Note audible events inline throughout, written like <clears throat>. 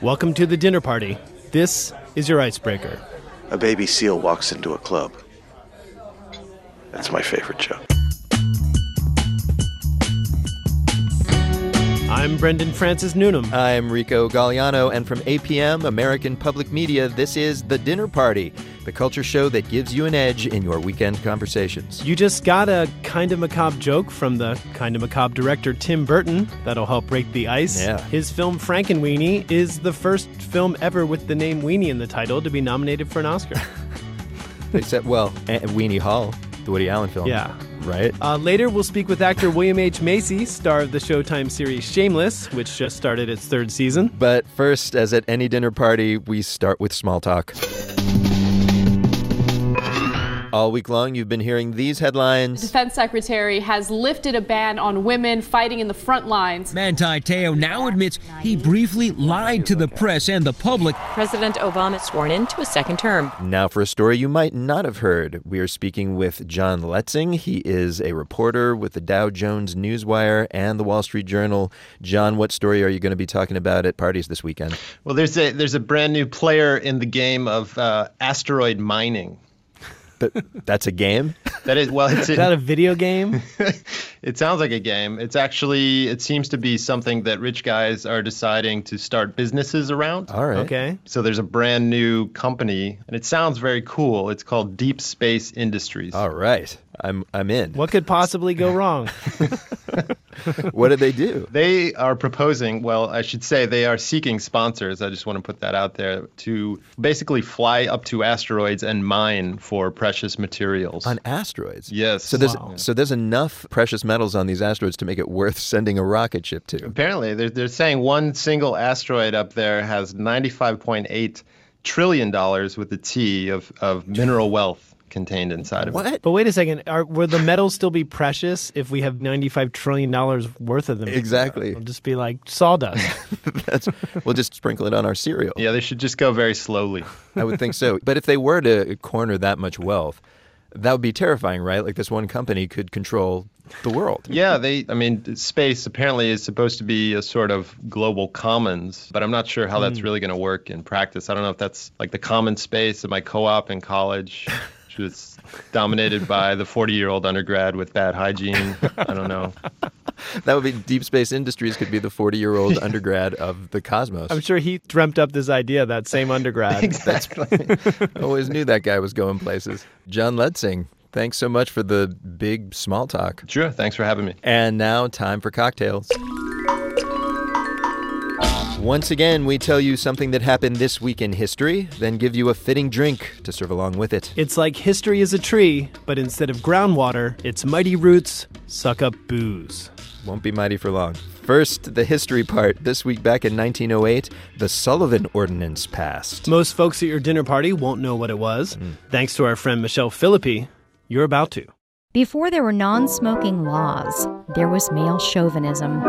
Welcome to the dinner party. This is your icebreaker. A baby seal walks into a club. That's my favorite joke. I'm Brendan Francis Noonan. I'm Rico Galliano, and from APM, American Public Media, this is The Dinner Party, the culture show that gives you an edge in your weekend conversations. You just got a kind of macabre joke from the kind of macabre director Tim Burton that'll help break the ice. Yeah. His film Frankenweenie is the first film ever with the name Weenie in the title to be nominated for an Oscar. <laughs> <laughs> Except, well, Weenie Hall, the Woody Allen film. yeah. Right? Uh, later, we'll speak with actor William H. Macy, star of the Showtime series Shameless, which just started its third season. But first, as at any dinner party, we start with small talk. All week long, you've been hearing these headlines. The Defense Secretary has lifted a ban on women fighting in the front lines. Manti Teo now admits he briefly lied to the press and the public. President Obama sworn into a second term. Now, for a story you might not have heard, we are speaking with John Letzing. He is a reporter with the Dow Jones Newswire and the Wall Street Journal. John, what story are you going to be talking about at parties this weekend? Well, there's a there's a brand new player in the game of uh, asteroid mining. But that's a game? <laughs> That is well, it's Is that a video game? <laughs> it sounds like a game. It's actually it seems to be something that rich guys are deciding to start businesses around. All right. Okay. So there's a brand new company, and it sounds very cool. It's called Deep Space Industries. All right. I'm I'm in. What could possibly go <laughs> wrong? <laughs> What did they do? They are proposing, well, I should say they are seeking sponsors. I just want to put that out there to basically fly up to asteroids and mine for precious materials. On asteroids. Yes. So there's Wow. so there's enough precious metals on these asteroids to make it worth sending a rocket ship to. Apparently, they're, they're saying one single asteroid up there has 95.8 trillion dollars with a T of, of mineral wealth contained inside of it. What? But wait a second. Are, will the metals still be precious if we have $95 trillion worth of them? Exactly. It'll just be like sawdust. <laughs> That's, we'll just sprinkle it on our cereal. Yeah, they should just go very slowly. I would think so. But if they were to corner that much wealth, that would be terrifying, right? Like this one company could control the world. Yeah, they. I mean, space apparently is supposed to be a sort of global commons, but I'm not sure how that's hmm. really going to work in practice. I don't know if that's like the common space of my co-op in college, <laughs> which was dominated by the 40-year-old undergrad with bad hygiene. I don't know. <laughs> That would be Deep Space Industries could be the 40-year-old <laughs> undergrad of the cosmos. I'm sure he dreamt up this idea, that same undergrad. <laughs> Exactly. Always knew that guy was going places. John Letzing, thanks so much for the big small talk. sure. Thanks for having me. And now, time for cocktails. Once again, we tell you something that happened this week in history, then give you a fitting drink to serve along with it. It's like history is a tree, but instead of groundwater, its mighty roots suck up booze. Won't be mighty for long. First, the history part. This week back in 1908, the Sullivan Ordinance passed. Most folks at your dinner party won't know what it was. Hmm. Thanks to our friend Michelle Philippi, you're about to. Before there were non smoking laws, there was male chauvinism.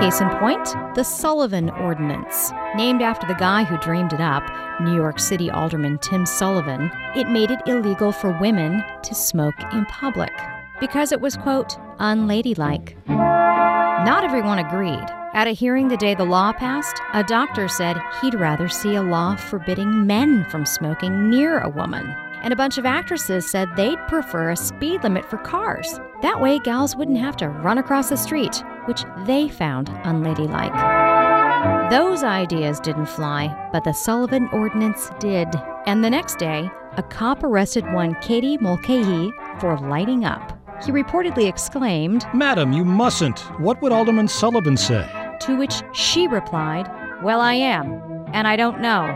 Case in point, the Sullivan Ordinance. Named after the guy who dreamed it up, New York City Alderman Tim Sullivan, it made it illegal for women to smoke in public because it was, quote, unladylike. Not everyone agreed. At a hearing the day the law passed, a doctor said he'd rather see a law forbidding men from smoking near a woman. And a bunch of actresses said they'd prefer a speed limit for cars. That way, gals wouldn't have to run across the street, which they found unladylike. Those ideas didn't fly, but the Sullivan Ordinance did. And the next day, a cop arrested one Katie Mulcahy for lighting up. He reportedly exclaimed, Madam, you mustn't. What would Alderman Sullivan say? to which she replied, Well, I am, and I don't know.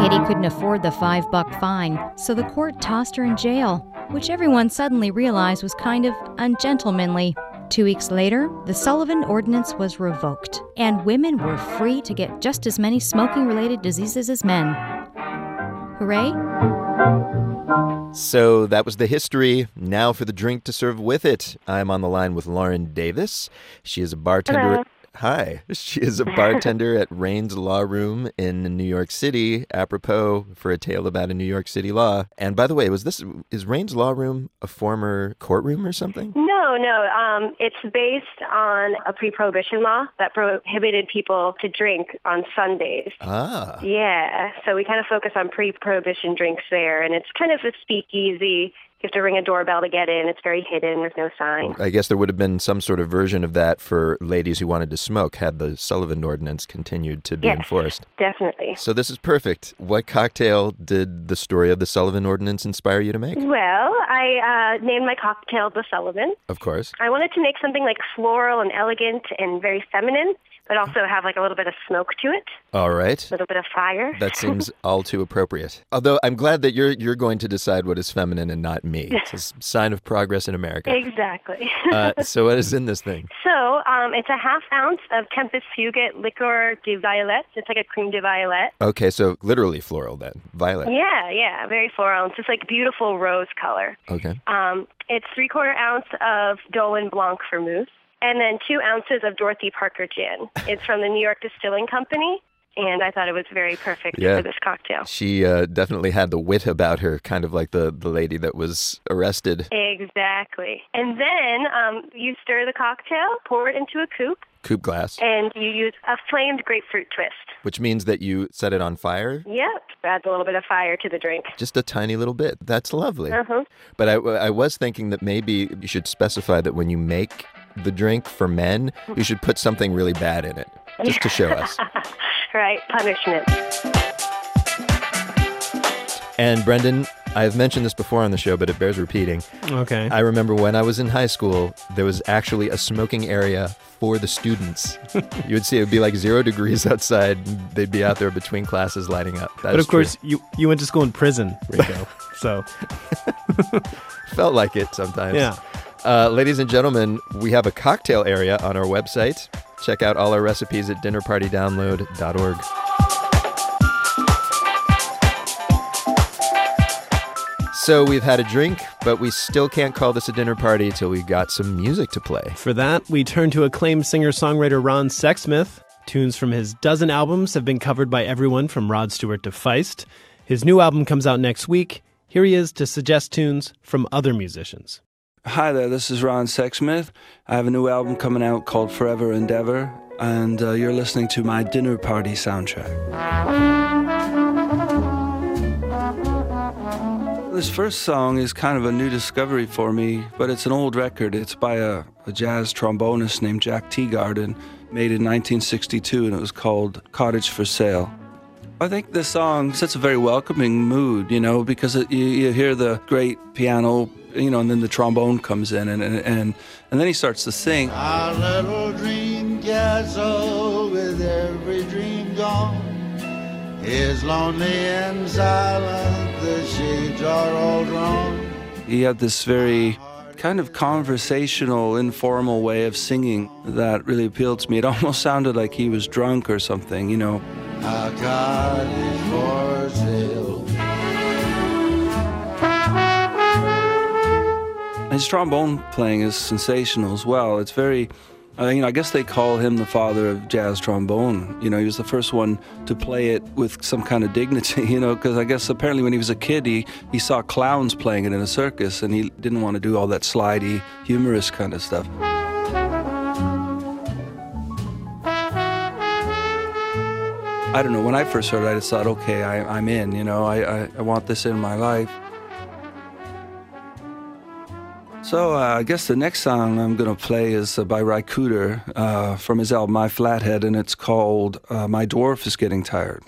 Katie couldn't afford the five buck fine, so the court tossed her in jail, which everyone suddenly realized was kind of ungentlemanly. Two weeks later, the Sullivan Ordinance was revoked, and women were free to get just as many smoking related diseases as men. Hooray! So that was the history. Now for the drink to serve with it. I'm on the line with Lauren Davis. She is a bartender. Hello. Hi. <laughs> She is a bartender at Raines Law Room in New York City, apropos for a tale about a New York City law. And by the way, was this is Raines Law Room a former courtroom or something? No, No. Um, it's based on a pre-prohibition law that prohibited people to drink on Sundays. Ah. Yeah, so we kind of focus on pre-prohibition drinks there, and it's kind of a speakeasy you have to ring a doorbell to get in. It's very hidden. There's no sign. I guess there would have been some sort of version of that for ladies who wanted to smoke had the Sullivan Ordinance continued to be yes, enforced. Definitely. So this is perfect. What cocktail did the story of the Sullivan Ordinance inspire you to make? Well, I uh, named my cocktail the Sullivan. Of course. I wanted to make something like floral and elegant and very feminine but also have like a little bit of smoke to it. All right. A little bit of fire. That seems all too appropriate. <laughs> Although I'm glad that you're you're going to decide what is feminine and not me. It's a <laughs> sign of progress in America. Exactly. <laughs> uh, so what is in this thing? So um, it's a half ounce of Tempus Fugit Liqueur de Violet. It's like a cream de violet. Okay, so literally floral then, violet. Yeah, yeah, very floral. It's just like beautiful rose color. Okay. Um, it's three quarter ounce of Dolin Blanc vermouth and then two ounces of Dorothy Parker gin. It's from the New York Distilling Company. And I thought it was very perfect yeah. for this cocktail. She uh, definitely had the wit about her, kind of like the, the lady that was arrested. Exactly. And then um, you stir the cocktail, pour it into a coupe, coupe glass. And you use a flamed grapefruit twist. Which means that you set it on fire? Yep. Adds a little bit of fire to the drink. Just a tiny little bit. That's lovely. Uh-huh. But I, I was thinking that maybe you should specify that when you make the drink for men, you should put something really bad in it, just to show us. <laughs> right, punishment. And Brendan, I've mentioned this before on the show, but it bears repeating. Okay. I remember when I was in high school, there was actually a smoking area for the students. <laughs> you would see it would be like zero degrees outside. They'd be out there between classes lighting up. That but of course, true. you you went to school in prison, Rico. <laughs> so felt like it sometimes. Yeah. Uh, ladies and gentlemen, we have a cocktail area on our website. Check out all our recipes at dinnerpartydownload.org. So we've had a drink, but we still can't call this a dinner party till we've got some music to play. For that, we turn to acclaimed singer songwriter Ron Sexsmith. Tunes from his dozen albums have been covered by everyone from Rod Stewart to Feist. His new album comes out next week. Here he is to suggest tunes from other musicians. Hi there, this is Ron Sexsmith. I have a new album coming out called Forever Endeavor, and uh, you're listening to my dinner party soundtrack. This first song is kind of a new discovery for me, but it's an old record. It's by a, a jazz trombonist named Jack Teagarden, made in 1962, and it was called Cottage for Sale. I think this song sets a very welcoming mood, you know, because it, you, you hear the great piano, you know, and then the trombone comes in, and, and, and, and then he starts to sing. Our little dream castle with every dream gone is lonely and silent, the shades are all drawn. He had this very kind of conversational, informal way of singing that really appealed to me. It almost sounded like he was drunk or something, you know. His trombone playing is sensational as well. It's very you know, I guess they call him the father of jazz trombone. You know, he was the first one to play it with some kind of dignity, <laughs> you know, because I guess apparently when he was a kid, he, he saw clowns playing it in a circus and he didn't want to do all that slidey, humorous kind of stuff. I don't know, when I first heard it, I just thought, okay, I, am in, you know, I, I, I want this in my life. So uh, I guess the next song I'm going to play is uh, by Ry Cooder uh, from his album My Flathead, and it's called uh, My Dwarf is Getting Tired.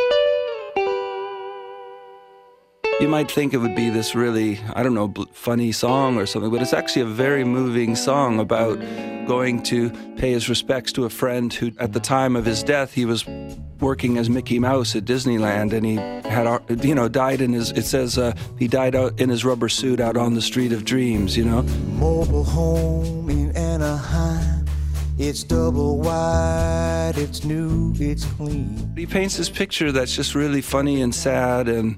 You might think it would be this really, I don't know, funny song or something, but it's actually a very moving song about going to pay his respects to a friend who, at the time of his death, he was working as Mickey Mouse at Disneyland, and he had, you know, died in his. It says uh, he died out in his rubber suit out on the street of dreams. You know. Mobile home in Anaheim. It's double wide, it's new, it's clean. He paints this picture that's just really funny and sad and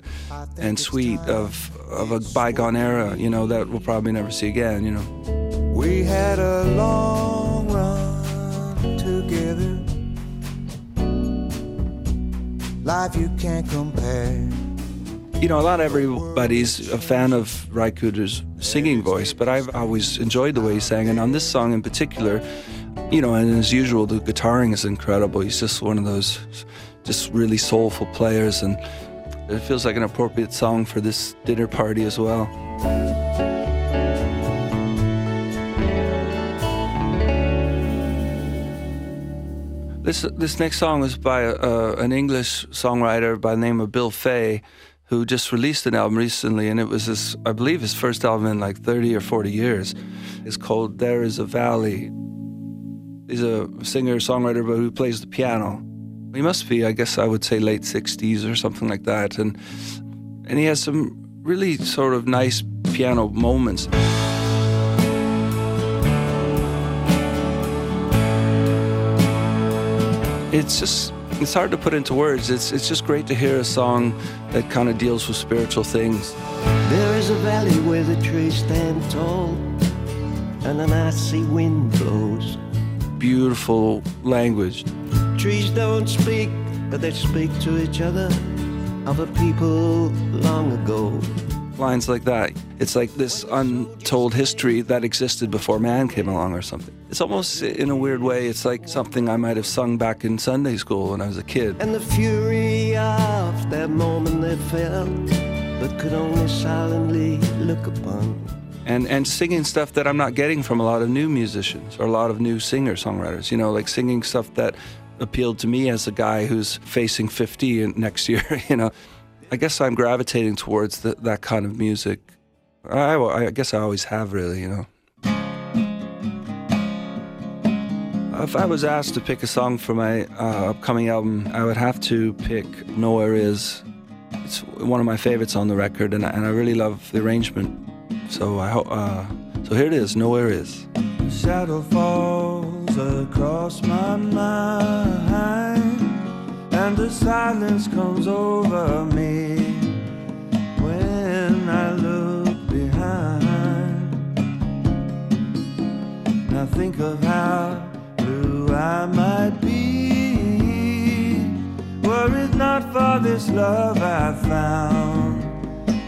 and sweet of of a bygone era, you know, that we'll probably never see again, you know. We had a long run together. Life you can't compare. You know, a lot of everybody's a fan of Cooder's singing voice, but I've always enjoyed the way he sang. And on this song in particular, you know, and as usual, the guitaring is incredible. He's just one of those just really soulful players, and it feels like an appropriate song for this dinner party as well. This this next song is by uh, an English songwriter by the name of Bill Fay, who just released an album recently, and it was his, I believe, his first album in like 30 or 40 years. It's called "There Is a Valley." He's a singer songwriter, but who plays the piano. He must be, I guess, I would say late 60s or something like that, and and he has some really sort of nice piano moments. it's just it's hard to put into words. It's it's just great to hear a song that kind of deals with spiritual things. There is a valley where the trees stand tall and an icy wind blows. Beautiful language. Trees don't speak, but they speak to each other other people long ago. Lines like that. It's like this untold history that existed before man came along or something. It's almost in a weird way, it's like something I might have sung back in Sunday school when I was a kid. And the fury of that moment they felt, but could only silently look upon. And, and singing stuff that I'm not getting from a lot of new musicians or a lot of new singer songwriters, you know, like singing stuff that appealed to me as a guy who's facing 50 next year, <laughs> you know. I guess I'm gravitating towards the, that kind of music. I, I guess I always have, really, you know. If I was asked to pick a song for my uh, upcoming album, I would have to pick Nowhere Is. It's one of my favorites on the record, and I, and I really love the arrangement. So I hope. Uh, so here it is, Nowhere Is. Shadow falls across my mind, and the silence comes over me when I look behind. And I think of how blue I might be were it not for this love I found.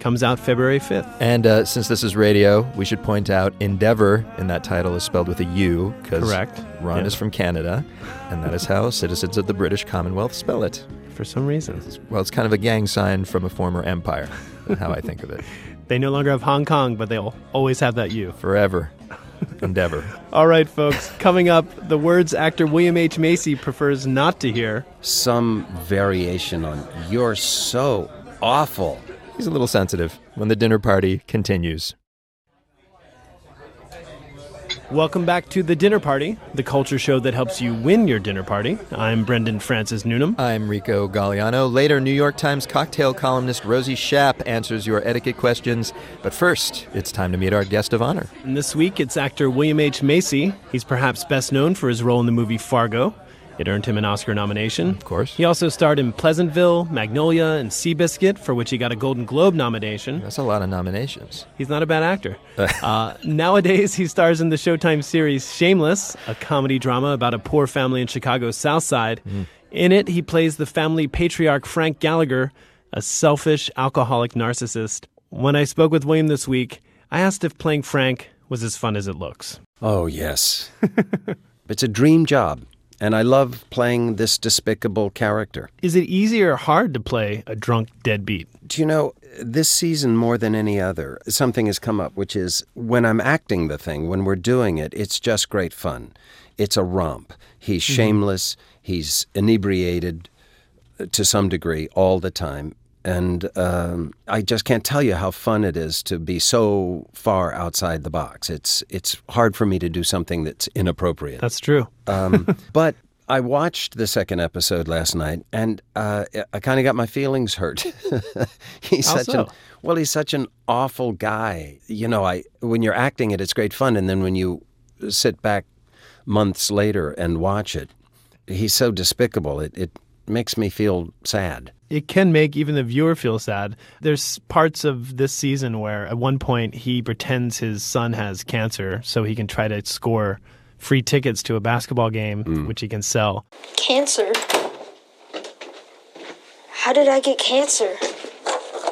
comes out February 5th. And uh, since this is radio, we should point out Endeavor in that title is spelled with a U because Ron Yeah. is from Canada, and that is how citizens of the British Commonwealth spell it. For some reason. Well, it's kind of a gang sign from a former empire, how I think of it. <laughs> They no longer have Hong Kong, but they'll always have that U. Forever. <laughs> Endeavor. All right, folks. Coming up, the words actor William H. Macy prefers not to hear. Some variation on "You're so awful." He's a little sensitive when the dinner party continues. Welcome back to The Dinner Party, the culture show that helps you win your dinner party. I'm Brendan Francis Noonan. I'm Rico Galliano. Later, New York Times cocktail columnist Rosie Schaap answers your etiquette questions. But first, it's time to meet our guest of honor. And this week, it's actor William H. Macy. He's perhaps best known for his role in the movie Fargo. It earned him an Oscar nomination. Of course. He also starred in Pleasantville, Magnolia, and Seabiscuit, for which he got a Golden Globe nomination. That's a lot of nominations. He's not a bad actor. <laughs> uh, nowadays, he stars in the Showtime series Shameless, a comedy drama about a poor family in Chicago's South Side. In it, he plays the family patriarch Frank Gallagher, a selfish, alcoholic narcissist. When I spoke with William this week, I asked if playing Frank was as fun as it looks. Oh, yes. <laughs> it's a dream job, and I love playing this despicable character. Is it easy or hard to play a drunk deadbeat? Do you know, this season more than any other, something has come up, which is when I'm acting the thing, when we're doing it, it's just great fun. It's a romp. He's Mhm. shameless, he's inebriated uh, to some degree all the time. And um, I just can't tell you how fun it is to be so far outside the box. It's it's hard for me to do something that's inappropriate. That's true. <laughs> Um, but I watched the second episode last night, and uh, I kind of got my feelings hurt. <laughs> he's How such so? an well, he's such an awful guy. You know, I when you're acting it, it's great fun, and then when you sit back months later and watch it, he's so despicable. It it makes me feel sad. It can make even the viewer feel sad. There's parts of this season where at one point he pretends his son has cancer so he can try to score free tickets to a basketball game, hmm. which he can sell. Cancer? How did I get cancer?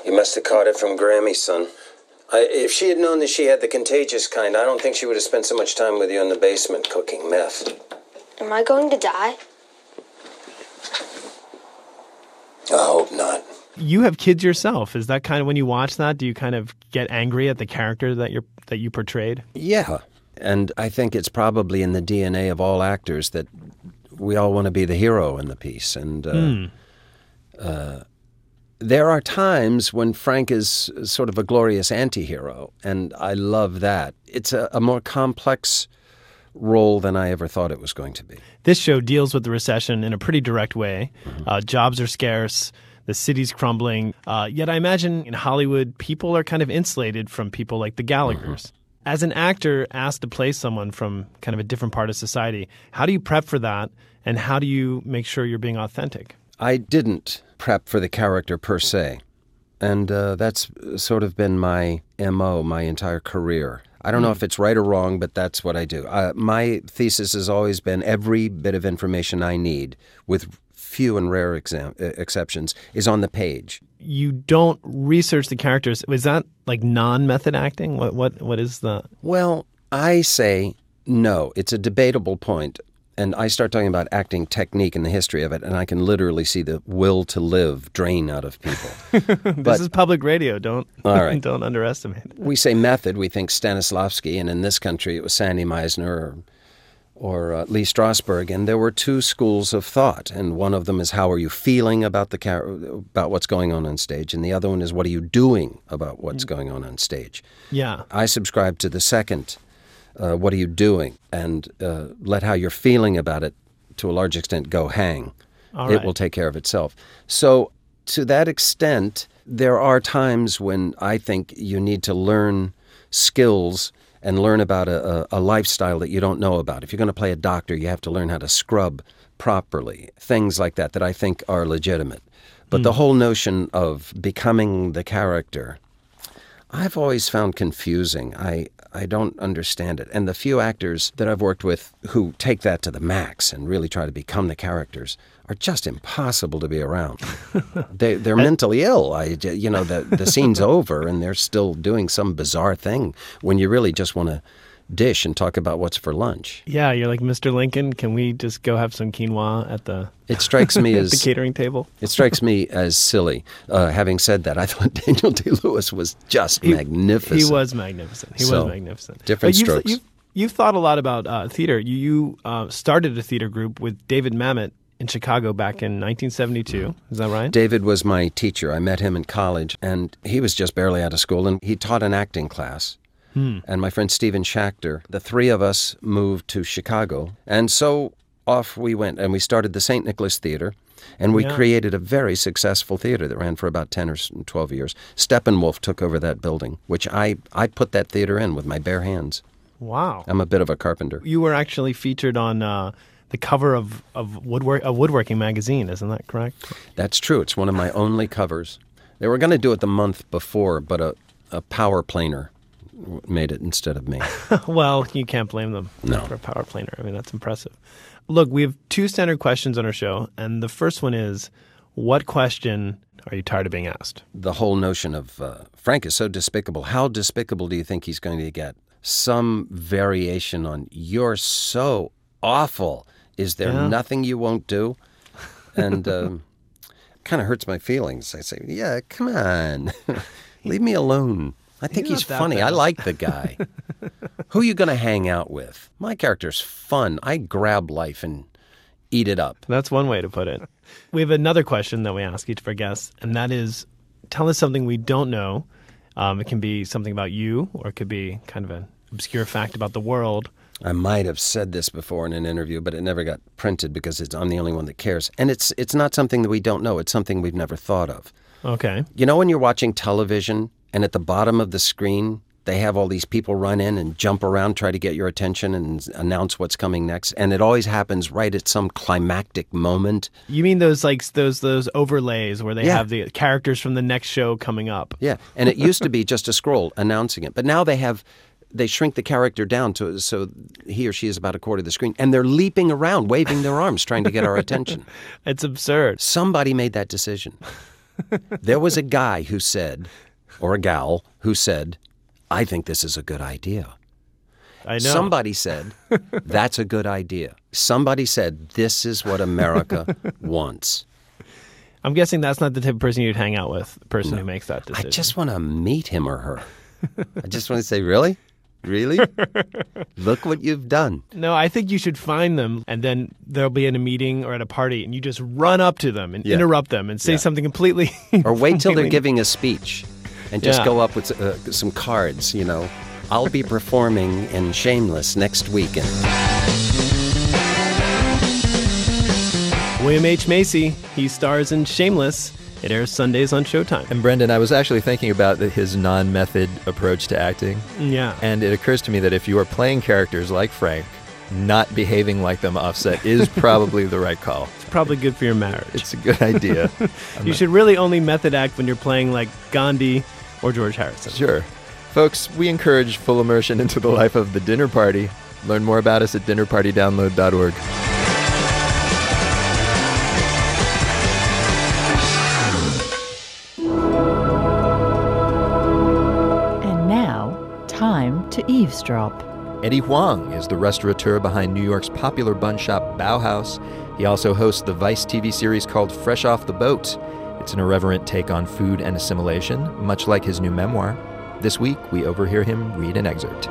You must have caught it from Grammy, son. I, if she had known that she had the contagious kind, I don't think she would have spent so much time with you in the basement cooking meth. Am I going to die? I hope not. You have kids yourself. Is that kind of when you watch that, do you kind of get angry at the character that you're that you portrayed? Yeah. And I think it's probably in the DNA of all actors that we all want to be the hero in the piece. And uh, Hmm. uh, there are times when Frank is sort of a glorious anti hero, and I love that. It's a, a more complex role than I ever thought it was going to be. This show deals with the recession in a pretty direct way. Uh, jobs are scarce. The city's crumbling. Uh, yet I imagine in Hollywood, people are kind of insulated from people like the Gallaghers. As an actor asked to play someone from kind of a different part of society, how do you prep for that? And how do you make sure you're being authentic? I didn't prep for the character per se. And uh, that's sort of been my MO my entire career. I don't know if it's right or wrong, but that's what I do. Uh, my thesis has always been every bit of information I need, with few and rare exam- exceptions, is on the page. You don't research the characters. Is that like non-method acting? What what what is the? Well, I say no. It's a debatable point. And I start talking about acting technique and the history of it, and I can literally see the will to live drain out of people. <laughs> this But- is public radio. Don't All right. <laughs> don't underestimate. it. we say method, we think Stanislavski, and in this country it was Sandy Meisner or, or uh, Lee Strasberg. And there were two schools of thought, and one of them is how are you feeling about the char- about what's going on on stage, and the other one is what are you doing about what's going on on stage. Yeah. I subscribe to the second. Uh, what are you doing? And uh, let how you're feeling about it, to a large extent, go hang. All it right. will take care of itself. So, to that extent, there are times when I think you need to learn skills and learn about a, a, lifestyle that you don't know about. If you're going to play a doctor, you have to learn how to scrub properly, things like that, that I think are legitimate. But the Hmm. whole notion of becoming the character, I've always found confusing. I I don't understand it. And the few actors that I've worked with who take that to the max and really try to become the characters are just impossible to be around. <laughs> they they're mentally ill. I you know the the <laughs> scene's over and they're still doing some bizarre thing when you really just want to dish and talk about what's for lunch. Yeah, you're like Mr. Lincoln. Can we just go have some quinoa at the? It strikes me <laughs> as the catering table. It strikes me as silly. Uh, having said that, I thought <laughs> Daniel Day Lewis was just He- magnificent. He was magnificent. He So, was magnificent. different But you've, strokes. You've, you've thought a lot about uh, theater. You, you uh, started a theater group with David Mamet in Chicago back in 1972. Is that right? David was my teacher. I met him in college, and he was just barely out of school, and he taught an acting class. Hmm. And my friend Stephen Schachter, the three of us moved to Chicago, and so off we went, and we started the St. Nicholas Theater, and we Yeah. created a very successful theater that ran for about 10 or 12 years. Steppenwolf took over that building, which I, I put that theater in with my bare hands. Wow. I'm a bit of a carpenter. You were actually featured on uh, the cover of of woodwork a woodworking magazine. Isn't that correct? That's true. It's one of my only covers. They were going to do it the month before, but a, a power planer made it instead of me. <laughs> well, you can't blame them No. for a power planer. I mean, that's impressive. Look, we have two standard questions on our show, and the first one is, what question are you tired of being asked? the whole notion of uh, Frank is so despicable. How despicable do you think he's going to get? Some variation on "You're so awful." Is there Yeah. nothing you won't do? And um, <laughs> kind of hurts my feelings. I say, "Yeah, come on, <laughs> leave me alone." I think He's he's, funny. I like the guy. <laughs> Who are you going to hang out with? My character's fun. I grab life and eat it up. That's one way to put it. <laughs> We have another question that we ask each of our guests, and that is tell us something we don't know. Um, it can be something about you, or it could be kind of an obscure fact about the world. I might have said this before in an interview, but it never got printed because it's, I'm the only one that cares. And it's it's not something that we don't know. It's something we've never thought of. Okay. You know when you're watching television and at the bottom of the screen They have all these people run in and jump around, try to get your attention and announce what's coming next. And it always happens right at some climactic moment. You mean those like those those overlays where they Yeah. have the characters from the next show coming up? Yeah. And it used to be just a scroll announcing it. But now they have they shrink the character down to so he or she is about a quarter of the screen and they're leaping around, waving their arms, trying to get our attention. <laughs> It's absurd. Somebody made that decision. there was a guy who said, or a gal who said, I think this is a good idea. I know. Somebody said, <laughs> that's a good idea. Somebody said, this is what America <laughs> wants. I'm guessing that's not the type of person you'd hang out with, the person who makes that decision. I just want to meet him or her. <laughs> I just want to say, really? Really? Look what you've done. No, I think you should find them and then they'll be in a meeting or at a party and you just run up to them and Yeah. interrupt them and say Yeah. something completely. Or wait till they're giving a speech and just Yeah. go up with uh, some cards, you know. I'll be performing in Shameless next weekend. William H. Macy, he stars in Shameless. It airs Sundays on Showtime. And Brendan, I was actually thinking about the, his non method approach to acting. Yeah. And it occurs to me that if you are playing characters like Frank, not behaving like them offset is <laughs> probably the right call. It's probably good for your marriage. It's a good idea. <laughs> You not- should really only method act when you're playing like Gandhi or George Harrison. Sure. Folks, we encourage full immersion into the life of the dinner party. Learn more about us at dinnerpartydownload.org. And now, time to eavesdrop. Eddie Huang is the restaurateur behind New York's popular bun shop Baohaus. He also hosts the Vice TV series called Fresh Off the Boat. It's an irreverent take on food and assimilation, much like his new memoir. This week, we overhear him read an excerpt.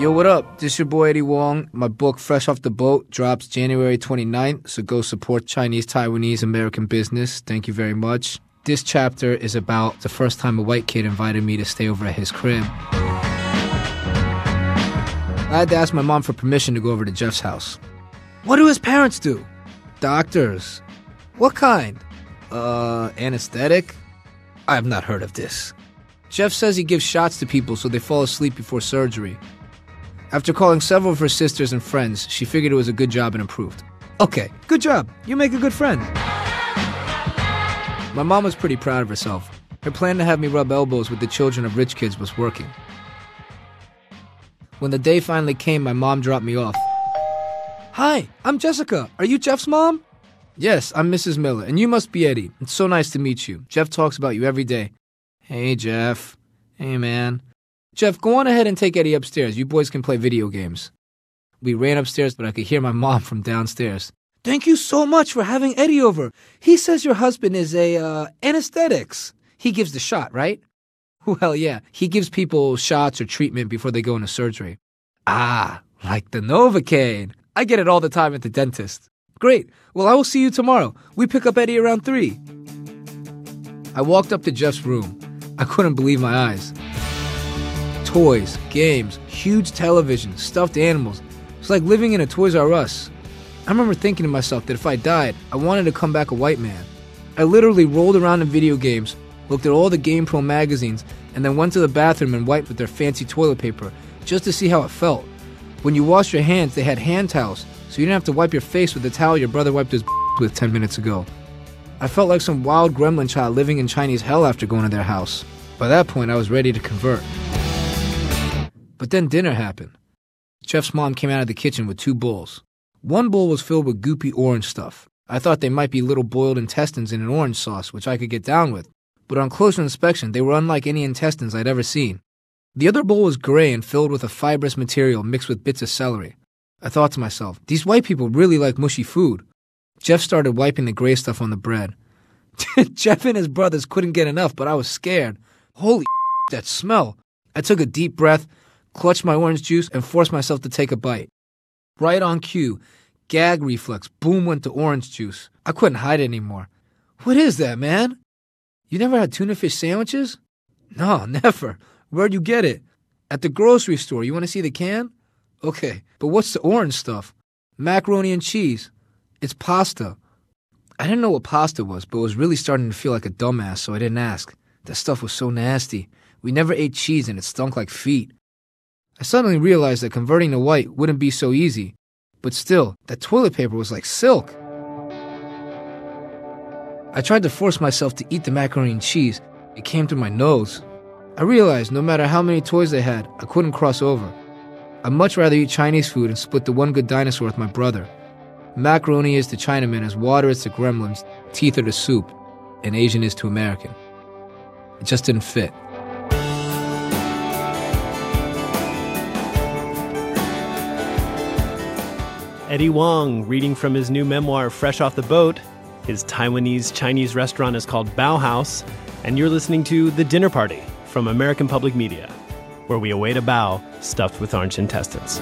Yo, what up? This your boy Eddie Huang. My book, Fresh Off the Boat, drops January 29th, so go support Chinese Taiwanese American business. Thank you very much. This chapter is about the first time a white kid invited me to stay over at his crib. I had to ask my mom for permission to go over to Jeff's house. What do his parents do? Doctors. What kind? Uh, anesthetic? I have not heard of this. Jeff says he gives shots to people so they fall asleep before surgery. After calling several of her sisters and friends, she figured it was a good job and approved. Okay, good job. You make a good friend. My mom was pretty proud of herself. Her plan to have me rub elbows with the children of rich kids was working. When the day finally came, my mom dropped me off. Hi, I'm Jessica. Are you Jeff's mom? Yes, I'm Mrs. Miller, and you must be Eddie. It's so nice to meet you. Jeff talks about you every day. Hey, Jeff. Hey, man. Jeff, go on ahead and take Eddie upstairs. You boys can play video games. We ran upstairs, but I could hear my mom from downstairs. Thank you so much for having Eddie over. He says your husband is a uh, anesthetics. He gives the shot, right? <laughs> Well, yeah. He gives people shots or treatment before they go into surgery. Ah, like the Novocaine. I get it all the time at the dentist. Great. Well, I will see you tomorrow. We pick up Eddie around 3. I walked up to Jeff's room. I couldn't believe my eyes. Toys, games, huge television, stuffed animals. It's like living in a Toys R Us. I remember thinking to myself that if I died, I wanted to come back a white man. I literally rolled around in video games, looked at all the Game Pro magazines, and then went to the bathroom and wiped with their fancy toilet paper just to see how it felt. When you washed your hands, they had hand towels, so you didn't have to wipe your face with the towel your brother wiped his <laughs> with 10 minutes ago. I felt like some wild gremlin child living in Chinese hell after going to their house. By that point, I was ready to convert. But then dinner happened. Jeff's mom came out of the kitchen with two bowls. One bowl was filled with goopy orange stuff. I thought they might be little boiled intestines in an orange sauce, which I could get down with. But on closer inspection, they were unlike any intestines I'd ever seen. The other bowl was gray and filled with a fibrous material mixed with bits of celery. I thought to myself, these white people really like mushy food. Jeff started wiping the gray stuff on the bread. <laughs> Jeff and his brothers couldn't get enough, but I was scared. Holy <laughs> that smell. I took a deep breath, clutched my orange juice, and forced myself to take a bite. Right on cue, gag reflex, boom went the orange juice. I couldn't hide it anymore. What is that, man? You never had tuna fish sandwiches? No, <laughs> never. Where'd you get it? At the grocery store. You want to see the can? Okay, but what's the orange stuff? Macaroni and cheese. It's pasta. I didn't know what pasta was, but was really starting to feel like a dumbass, so I didn't ask. That stuff was so nasty. We never ate cheese and it stunk like feet. I suddenly realized that converting to white wouldn't be so easy, but still, that toilet paper was like silk. I tried to force myself to eat the macaroni and cheese. It came through my nose. I realized no matter how many toys they had, I couldn't cross over. I'd much rather eat Chinese food and split the one good dinosaur with my brother. Macaroni is to Chinaman as water is to gremlins, teeth are to soup, and Asian is to American. It just didn't fit. Eddie Huang reading from his new memoir, Fresh Off the Boat. His Taiwanese Chinese restaurant is called Baohaus, and you're listening to The Dinner Party from American Public Media, where we await a bao stuffed with orange intestines.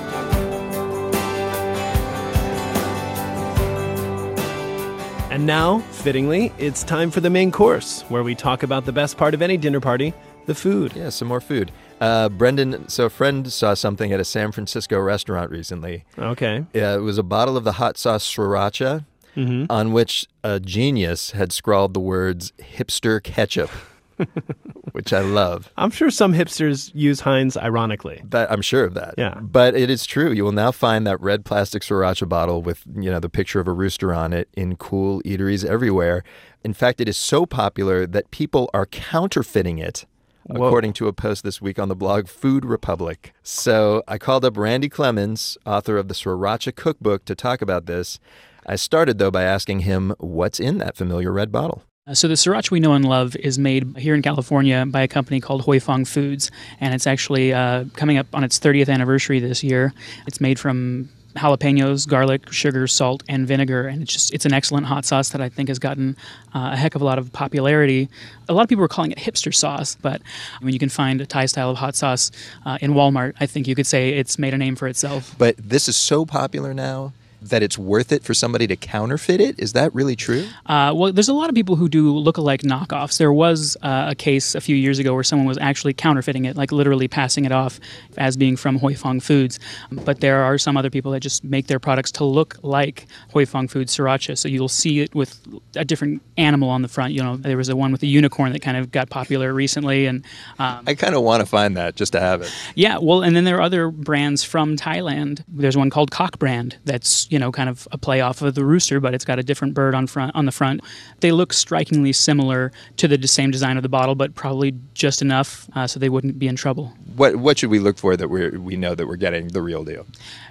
And now, fittingly, it's time for the main course, where we talk about the best part of any dinner party the food. Yeah, some more food. Uh, Brendan, so a friend saw something at a San Francisco restaurant recently. Okay. Yeah, it was a bottle of the hot sauce sriracha Mhm. on which a genius had scrawled the words hipster ketchup, <laughs> which I love. I'm sure some hipsters use Heinz ironically. That I'm sure of that. Yeah. But it is true. You will now find that red plastic sriracha bottle with, you know, the picture of a rooster on it in cool eateries everywhere. In fact, it is so popular that people are counterfeiting it. Whoa. According to a post this week on the blog Food Republic. So I called up Randy Clemens, author of the Sriracha Cookbook, to talk about this. I started, though, by asking him what's in that familiar red bottle. Uh, So the sriracha we know and love is made here in California by a company called Huy Fong Foods, and it's actually uh, coming up on its 30th anniversary this year. It's made from jalapenos, garlic, sugar, salt, and vinegar, and it's just it's an excellent hot sauce that I think has gotten uh, a heck of a lot of popularity. A lot of people are calling it hipster sauce, but when I mean, you can find a Thai style of hot sauce uh, in Walmart, I think you could say it's made a name for itself. But this is so popular now that it's worth it for somebody to counterfeit it. Is that really true? Uh, well, there's a lot of people who do look-alike knockoffs. There was uh, a case a few years ago where someone was actually counterfeiting it, like literally passing it off as being from Huy Fong Foods. But there are some other people that just make their products to look like Huy Fong Foods sriracha. So you'll see it with a different animal on the front. You know, there was a one with a unicorn that kind of got popular recently, and um, I kind of want to find that just to have it. yeah, well, and then there are other brands from Thailand. There's one called Cock Brand that's you know kind of a play off of the rooster, but it's got a different bird on front on the front. They look strikingly similar to the same design of the bottle, but probably just enough uh, so they wouldn't be in trouble. What what should we look for that we we know that we're getting the real deal?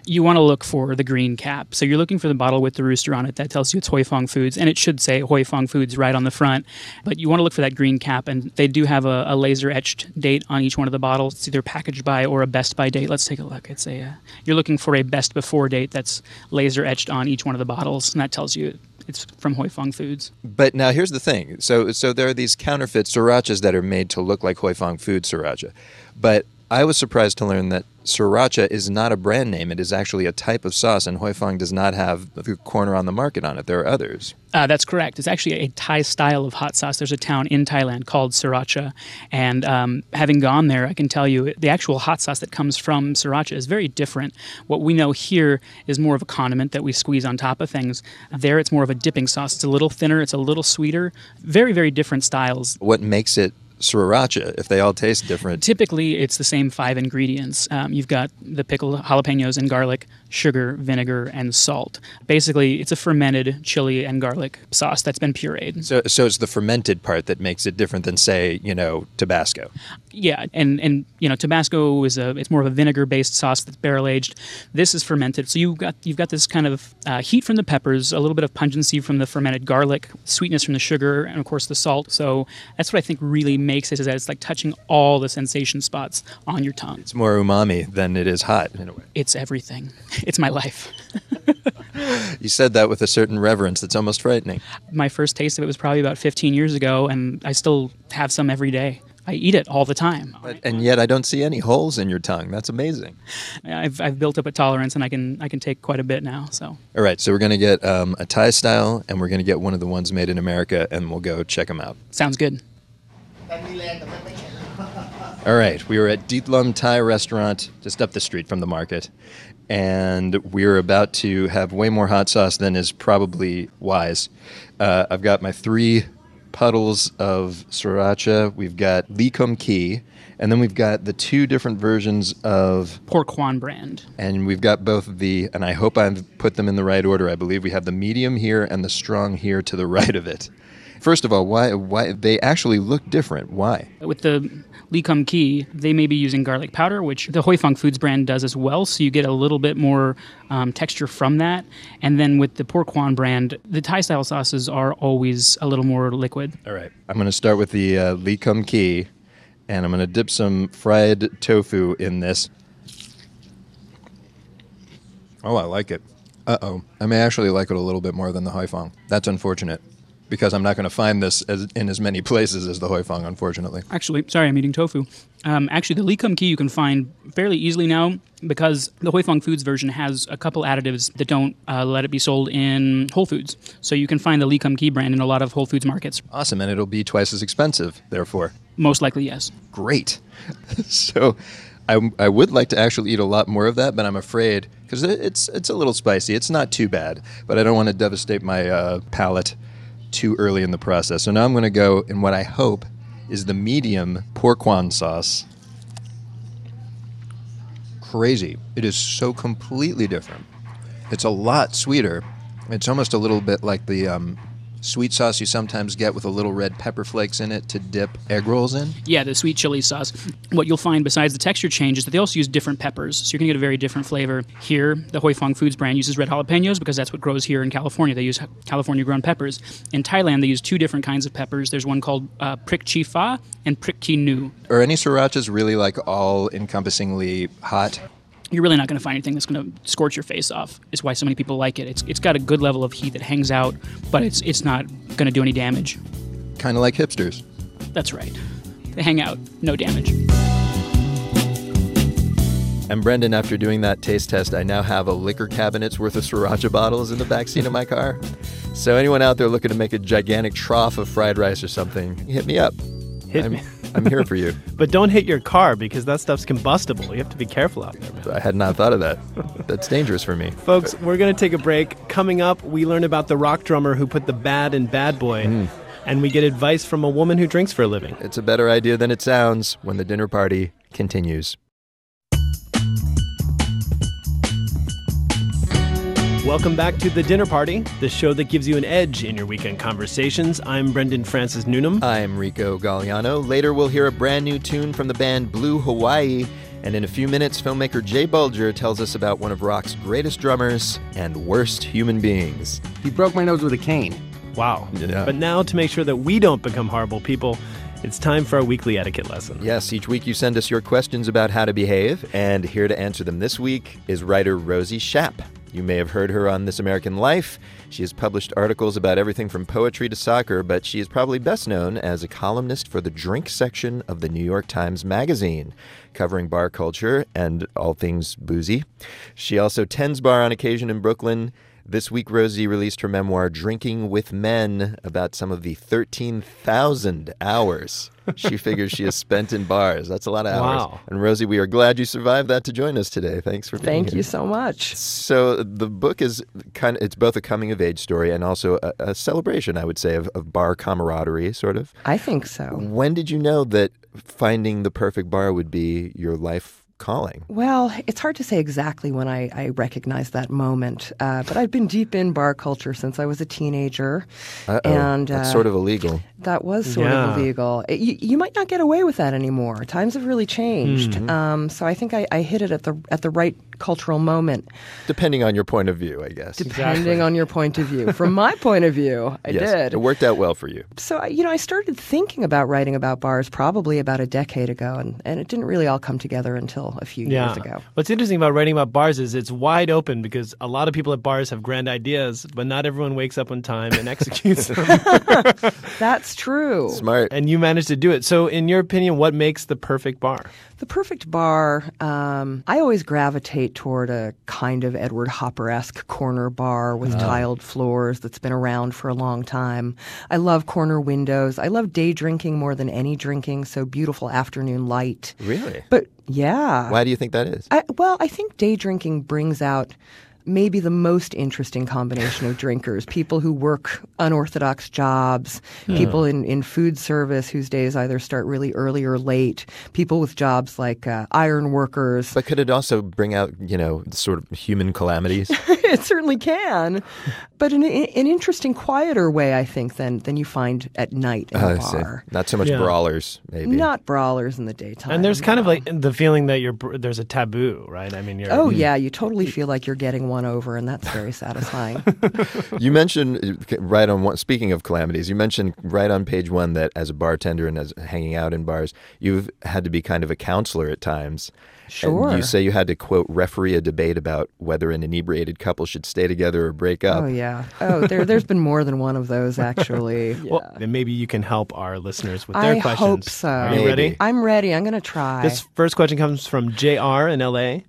You want to look for the green cap. So you're looking for the bottle with the rooster on it. That tells you it's Huy Fong Foods, and it should say Huy Fong Foods right on the front. But you want to look for that green cap, and they do have a, a laser etched date on each one of the bottles. It's either packaged by or a best by date. Let's take a look. It's a uh, you're looking for a best before date that's laser etched on each one of the bottles, and that tells you it's from Huy Fong Foods. But now here's the thing. So so there are these counterfeit srirachas that are made to look like Huy Fong Food sriracha. But I was surprised to learn that sriracha is not a brand name. It is actually a type of sauce, and Huy Fong does not have the corner on the market on it. There are others. Uh, that's correct. It's actually a Thai style of hot sauce. There's a town in Thailand called Sriracha, and um, having gone there, I can tell you the actual hot sauce that comes from Sriracha is very different. What we know here is more of a condiment that we squeeze on top of things. There, it's more of a dipping sauce. It's a little thinner. It's a little sweeter. Very, very different styles. What makes it sriracha if they all taste different? Typically, it's the same five ingredients. Um, you've got the pickled jalapenos and garlic, sugar, vinegar, and salt. Basically, it's a fermented chili and garlic sauce that's been pureed. So so it's the fermented part that makes it different than say you know Tabasco. Yeah, and and you know Tabasco is a it's more of a vinegar based sauce that's barrel aged. This is fermented, so you've got you've got this kind of uh, heat from the peppers, a little bit of pungency from the fermented garlic, sweetness from the sugar, and of course the salt. So that's what I think really makes it is that it's like touching all the sensation spots on your tongue. It's more umami than it is hot in a way. It's everything. <laughs> It's my life. <laughs> You said that with a certain reverence that's almost frightening. My first taste of it was probably about 15 years ago, and I still have some every day. I eat it all the time. But, and yet I don't see any holes in your tongue. That's amazing. I've, I've built up a tolerance, and I can I can take quite a bit now. So All right, so we're going to get um, a Thai style, and we're going to get one of the ones made in America, and we'll go check them out. sounds good. All right, we were at Ditlum Thai restaurant just up the street from the market, and we're about to have way more hot sauce than is probably wise. Uh, I've got my three puddles of sriracha. We've got Lee Kum Kee, And then we've got the two different versions of Por Kwan brand. and we've got both the and I hope I've put them in the right order. I believe we have the medium here and the strong here to the <laughs> right of it. First of all, why why they actually look different? Why? With the Lee Kum Kee, they may be using garlic powder, which the Huy Fong Foods brand does as well. So you get a little bit more um, texture from that. And then with the Por Kwan brand, the Thai style sauces are always a little more liquid. All right. I'm going to start with the uh, Lee Kum Kee, and I'm going to dip some fried tofu in this. Oh, I like it. Uh oh. I may actually like it a little bit more than the Huy Fong. That's unfortunate because I'm not going to find this as, in as many places as the Huy Fong, unfortunately. Actually, sorry, I'm eating tofu. Um, actually, the Lee Kum Kee you can find fairly easily now because the Huy Fong Foods version has a couple additives that don't uh, let it be sold in Whole Foods. So you can find the Lee Kum Kee brand in a lot of Whole Foods markets. Awesome. And it'll be twice as expensive, therefore. Most likely, yes. Great. <laughs> so I, I would like to actually eat a lot more of that, but I'm afraid because it's, it's a little spicy. It's not too bad, but I don't want to devastate my uh, palate too early in the process. So now I'm going to go in what I hope is the medium Por Kwan sauce. Crazy. It is so completely different. It's a lot sweeter. It's almost a little bit like the um, sweet sauce you sometimes get with a little red pepper flakes in it to dip egg rolls in. Yeah, the sweet chili sauce. What you'll find besides the texture change is that they also use different peppers. So you're going to get a very different flavor. Here, the Huy Fong Foods brand uses red jalapenos because that's what grows here in California. They use California grown peppers. In Thailand, they use two different kinds of peppers. There's one called uh, Prik Chi Fa and Prik Chi Nu. Are any srirachas really like all encompassingly hot? You're really not going to find anything that's going to scorch your face off. Is why so many people like it. It's it's got a good level of heat that hangs out, but it's it's not going to do any damage. Kind of like hipsters. That's right. They hang out, no damage. And Brendan, after doing that taste test, I now have a liquor cabinet's worth of sriracha bottles in the backseat of my car. So anyone out there looking to make a gigantic trough of fried rice or something, hit me up. Hit I'm, me. I'm here for you. <laughs> But don't hit your car because that stuff's combustible. You have to be careful out there. Man. I had not thought of that. That's dangerous for me. Folks, we're going to take a break. Coming up, we learn about the rock drummer who put the bad in Bad Boy. Mm. And we get advice from a woman who drinks for a living. It's a better idea than it sounds when the dinner party continues. Welcome back to The Dinner Party, the show that gives you an edge in your weekend conversations. I'm Brendan Francis Noonan. I'm Rico Gagliano. Later, we'll hear a brand new tune from the band Blue Hawaii. And in a few minutes, filmmaker Jay Bulger tells us about one of rock's greatest drummers and worst human beings. He broke my nose with a cane. Wow. Yeah. But now, to make sure that we don't become horrible people, it's time for our weekly etiquette lesson. Yes, each week you send us your questions about how to behave, and here to answer them this week is writer Rosie Schaap. You may have heard her on This American Life. She has published articles about everything from poetry to soccer, but she is probably best known as a columnist for the drink section of the New York Times Magazine, covering bar culture and all things boozy. She also tends bar on occasion in Brooklyn. This week, Rosie released her memoir, Drinking with Men, about some of the 13,000 hours she figures she has spent in bars. That's a lot of hours. Wow. And Rosie, we are glad you survived that to join us today. Thanks for being here. Thank here. you so much. So the book is kind of, it's both a coming of age story and also a, a celebration, I would say, of, of bar camaraderie, sort of. I think so. When did you know that finding the perfect bar would be your life calling? Well, it's hard to say exactly when I, I recognized that moment, uh, but I've been deep in bar culture since I was a teenager. Uh-oh, and that's uh, sort of illegal. That was sort Yeah. of illegal. It- you, you might not get away with that anymore. Times have really changed. Mhm. Um, so I think I, I hit it at the at the right cultural moment, Depending on your point of view, I guess. depending on your point of view. From my point of view, I yes, did. It worked out well for you. So, you know, I started thinking about writing about bars probably about a decade ago, and, and it didn't really all come together until a few Yeah. years ago. What's interesting about writing about bars is it's wide open because a lot of people at bars have grand ideas, but not everyone wakes up on time and executes them. <laughs> That's true. Smart. And you managed to do it. So, in your opinion, what makes the perfect bar? The perfect bar, um, I always gravitate toward a kind of Edward Hopper esque corner bar with Ah. tiled floors that's been around for a long time. I love corner windows. I love day drinking more than any drinking, so beautiful afternoon light. Really? But yeah. Why do you think that is? I, well, I think day drinking brings out maybe the most interesting combination of drinkers people who work unorthodox jobs, Hmm. people in, in food service whose days either start really early or late, people with jobs like uh, iron workers. But could it also bring out, you know, sort of human calamities? <laughs> it certainly can, but in a- an interesting, quieter way, I think, than, than you find at night in Uh, a I see. bar. Not so much Yeah. brawlers, maybe. Not brawlers in the daytime. And there's kind of like the feeling that you're there's a taboo, right? I mean, you're Oh yeah, you totally feel like you're getting one over, and that's very satisfying. <laughs> You mentioned right on one. Speaking of calamities, you mentioned right on page one that as a bartender and as hanging out in bars, you've had to be kind of a counselor at times. Sure. And you say you had to quote referee a debate about whether an inebriated couple should stay together or break up. oh yeah. Oh, there there's been more than one of those actually. <laughs> Well, then maybe you can help our listeners with their I questions. hope so. Are you ready? I'm ready. I'm going to try. This first question comes from JR in LA.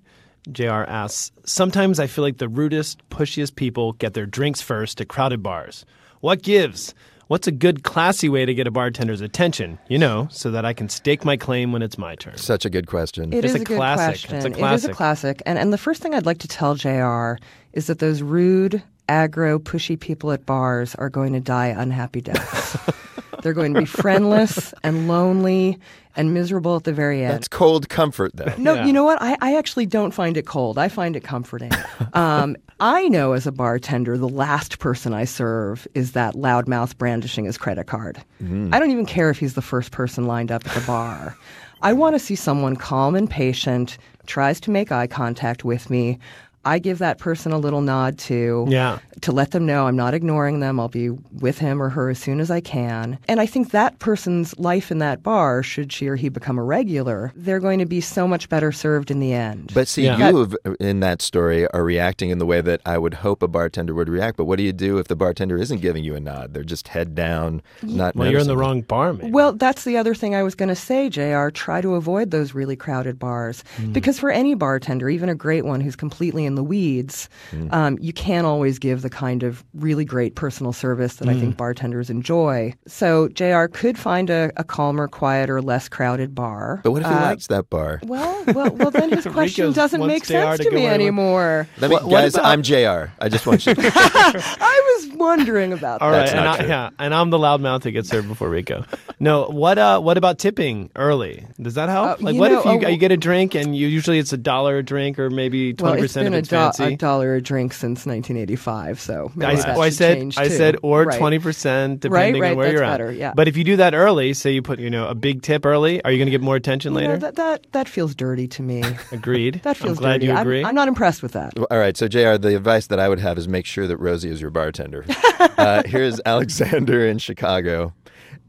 JR asks Sometimes I feel like the rudest, pushiest people get their drinks first at crowded bars. What gives? What's a good, classy way to get a bartender's attention? You know, so that I can stake my claim when it's my turn. Such a good question. It It's is a a good classic. question. It's a classic. It is a classic. classic. And and the first thing I'd like to tell JR is that those rude, aggro, pushy people at bars are going to die unhappy deaths. <laughs> They're going to be friendless and lonely and miserable at the very end. That's cold comfort, though. No, you know what? I, I actually don't find it cold. I find it comforting. <laughs> Um, I know as a bartender, the last person I serve is that loudmouth brandishing his credit card. Mm. I don't even care if he's the first person lined up at the bar. I want to see someone calm and patient, tries to make eye contact with me. I give that person a little nod too Yeah. to let them know I'm not ignoring them. I'll be with him or her as soon as I can. And I think that person's life in that bar, should she or he become a regular, they're going to be so much better served in the end. But see, Yeah. you have, in that story are reacting in the way that I would hope a bartender would react. But what do you do if the bartender isn't giving you a nod? They're just head down, not. Well, you're in the wrong bar, maybe. Well, that's the other thing I was going to say, JR. Try to avoid those really crowded bars. Hmm. Because for any bartender, even a great one who's completely in the weeds, Hmm. um, you can't always give the kind of really great personal service that I Hmm. think bartenders enjoy. So JR could find a, a calmer, quieter, less crowded bar. But what if he Uh, likes that bar? Well, well, well, then his <laughs> question doesn't make JR sense to to me where he wants- anymore. Let me, What- what guys, about- I'm Jr. I just want you. to... <laughs> <laughs> I was wondering about All that. right, That's and I, true. yeah, and I'm the loudmouth that gets served before Rico. No, what uh, what about tipping early? Does that help? Uh, like, what know, if you, uh, you get a drink and you usually it's a dollar a drink or maybe Well, twenty it's percent been of a, it's do- fancy? a dollar a drink since 1985, so maybe I, that oh, I said change I too. said or Right. twenty percent Right, depending right, on where that's you're at. yeah. But if you do that early, say you put you know a big tip early, are you going to get more attention You know, later? that, that that feels dirty to me. <laughs> Agreed. That feels I'm glad dirty. you I'm- agree. I'm, not impressed with that. All right, so Jr. The advice that I would have is make sure that Rosie is your bartender. <laughs> uh, here's Alexander in Chicago.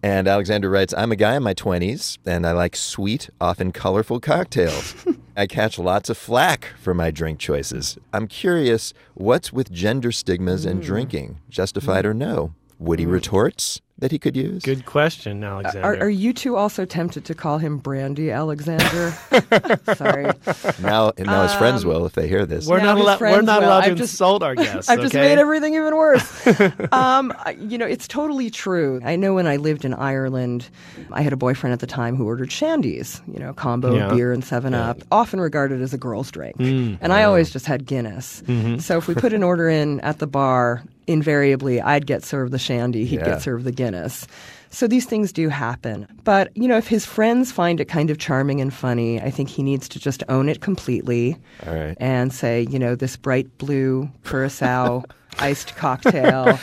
And Alexander writes, I'm a guy in my 20s, and I like sweet, often colorful cocktails. <laughs> I catch lots of flack for my drink choices. I'm curious, what's with gender stigmas and mm. drinking? Justified or no? Witty retorts that he could use? Good question, Alexander. Are, are you two also tempted to call him Brandy Alexander? <laughs> Sorry. Now, now his friends Um, will if they hear this. we're Now not his allowed. We're not will. allowed to I've just- insult our guests. <laughs> I've just made everything even worse. <laughs> um, you know, it's totally true. I know when I lived in Ireland, I had a boyfriend at the time who ordered shandies, you know, combo Yeah. beer and 7 Up, often regarded as a girl's drink. Mm. and I always just had Guinness. Mhm. So if we put an order in at the bar, invariably I'd get served the shandy, he'd Yeah. get served the Guinness. So these things do happen. But, you know, if his friends find it kind of charming and funny, I think he needs to just own it completely All right. and say, you know, this bright blue curacao <laughs> iced cocktail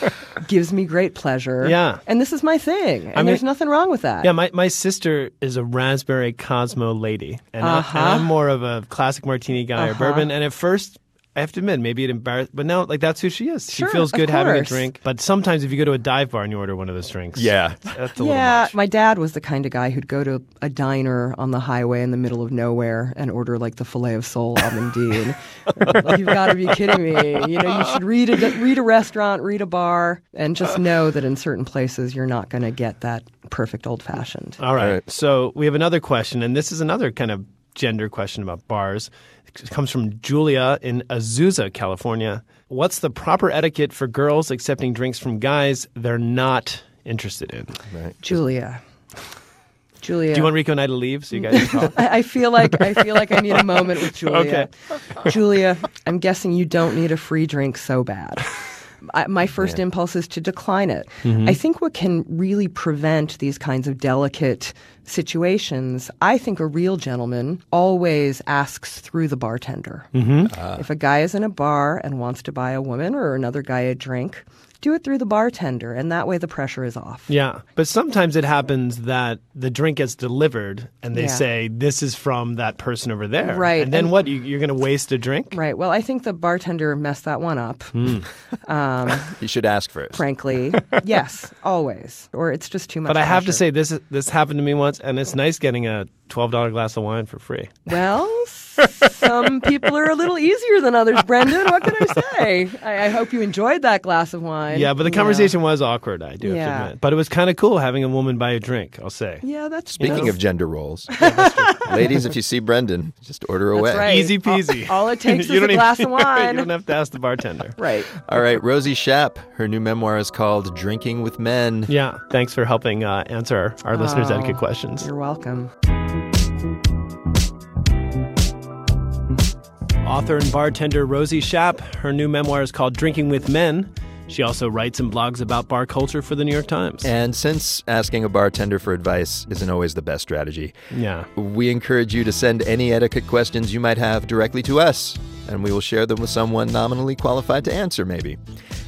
gives me great pleasure. Yeah. And this is my thing. And I mean- there's nothing wrong with that. Yeah, my, my sister is a raspberry Cosmo lady, and, Uh-huh. I, am more of a classic martini guy or Uh-huh. bourbon. And at first, I have to admit, maybe it embarrassed, but now like that's who she is. Sure, she feels good having a drink. But sometimes if you go to a dive bar and you order one of those drinks, Yeah. that's a yeah, little much. my dad was the kind of guy who'd go to a diner on the highway in the middle of nowhere and order like the filet of sole <laughs> almondine. Like, You've got to be kidding me! You know, you should read a read a restaurant, read a bar, and just know that in certain places you're not going to get that perfect old fashioned. All right. All right. So we have another question, and this is another kind of gender question about bars. It comes from Julia in Azusa, California. What's the proper etiquette for girls accepting drinks from guys they're not interested in? Right. Julia, Julia. Do you want Rico and I to leave so you guys can talk? <laughs> I I feel like I feel like I need a moment with <laughs> Julia. Okay. Julia, I'm guessing you don't need a free drink so bad. I, my first impulse is to decline it. Mhm. I think what can really prevent these kinds of delicate situations, I think a real gentleman always asks through the bartender. Mhm. If a guy is in a bar and wants to buy a woman or another guy a drink, do it through the bartender, and that way the pressure is off. Yeah, but sometimes it happens that the drink gets delivered and they Yeah. say this is from that person over there. Right, And then and- what? You, you're going to waste a drink? Right. Well, I think the bartender messed that one up. Hmm. <laughs> Um, <laughs> You should ask first. frankly, <laughs> yes, always. Or it's just too much. But I have to say this this happened to me once, and it's nice getting a twelve dollar glass of wine for free. Well, some people are a little easier than others, Brendan. What can I say? <laughs> I, I hope you enjoyed that glass of wine. Yeah, but the conversation was awkward. I do have Yeah. to admit, but it was kind of cool having a woman buy a drink. I'll say. Yeah, that's Speaking you of gender roles, <laughs> ladies, if you see Brendan, just order away. That's right. Easy peasy. All, all it takes You <laughs> is a even- glass of wine. you wine. don't have to ask the bartender. Right. All right, Rosie Schaap. Her new memoir is called Drinking with Men. Yeah, thanks for helping uh, answer our, our listeners' Oh, etiquette questions. You're welcome. Author and bartender Rosie Schaap. Her new memoir is called Drinking with Men. She also writes and blogs about bar culture for the New York Times. And since asking a bartender for advice isn't always the best strategy, Yeah. we encourage you to send any etiquette questions you might have directly to us, and we will share them with someone nominally qualified to answer, maybe.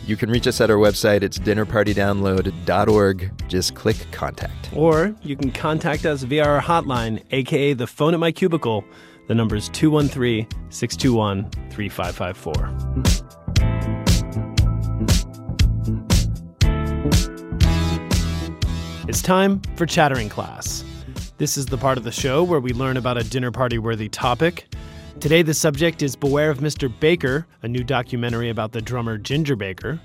You can reach us at our website. It's dinnerpartydownload.org. Just click contact. Or you can contact us via our hotline, aka the phone at my cubicle. The number is 213 621 3554. It's time for Chattering Class. This is the part of the show where we learn about a dinner party worthy topic. Today, the subject is Beware of Mr. Baker, a new documentary about the drummer Ginger Baker.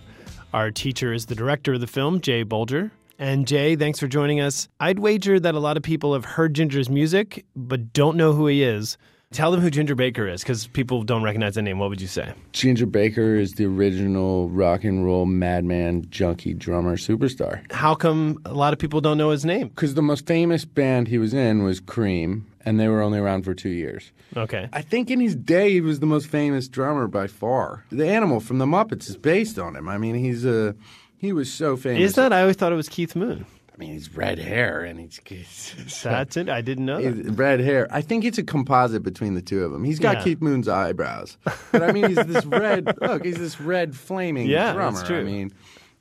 Our teacher is the director of the film, Jay Bulger. And Jay, thanks for joining us. I'd wager that a lot of people have heard Ginger's music, but don't know who he is. Tell them who Ginger Baker is, because people don't recognize the name. What would you say? Ginger Baker is the original rock and roll madman junkie drummer superstar. How come a lot of people don't know his name? Because the most famous band he was in was Cream, and they were only around for two years. Okay. I think in his day he was the most famous drummer by far. The animal from the Muppets is based on him. I mean, he's a he was so famous. Is that? I always thought it was Keith Moon. I mean, he's red hair and he's, he's <laughs> That's it. I didn't know that. Red hair. I think it's a composite between the two of them. He's got Yeah. Keith Moon's eyebrows, but I mean, he's this red. <laughs> Look, he's this red flaming Yeah, drummer. that's true. I mean,